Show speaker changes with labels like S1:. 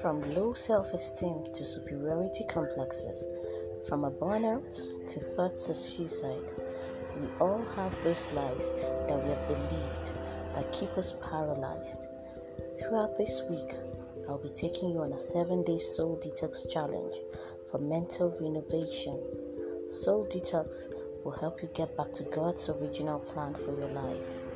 S1: From low self esteem to superiority complexes, from a burnout to thoughts of suicide, we all have those lies that we have believed that keep us paralyzed. Throughout this week, I'll be taking you on a seven day soul detox challenge for mental renovation. Soul detox will help you get back to God's original plan for your life.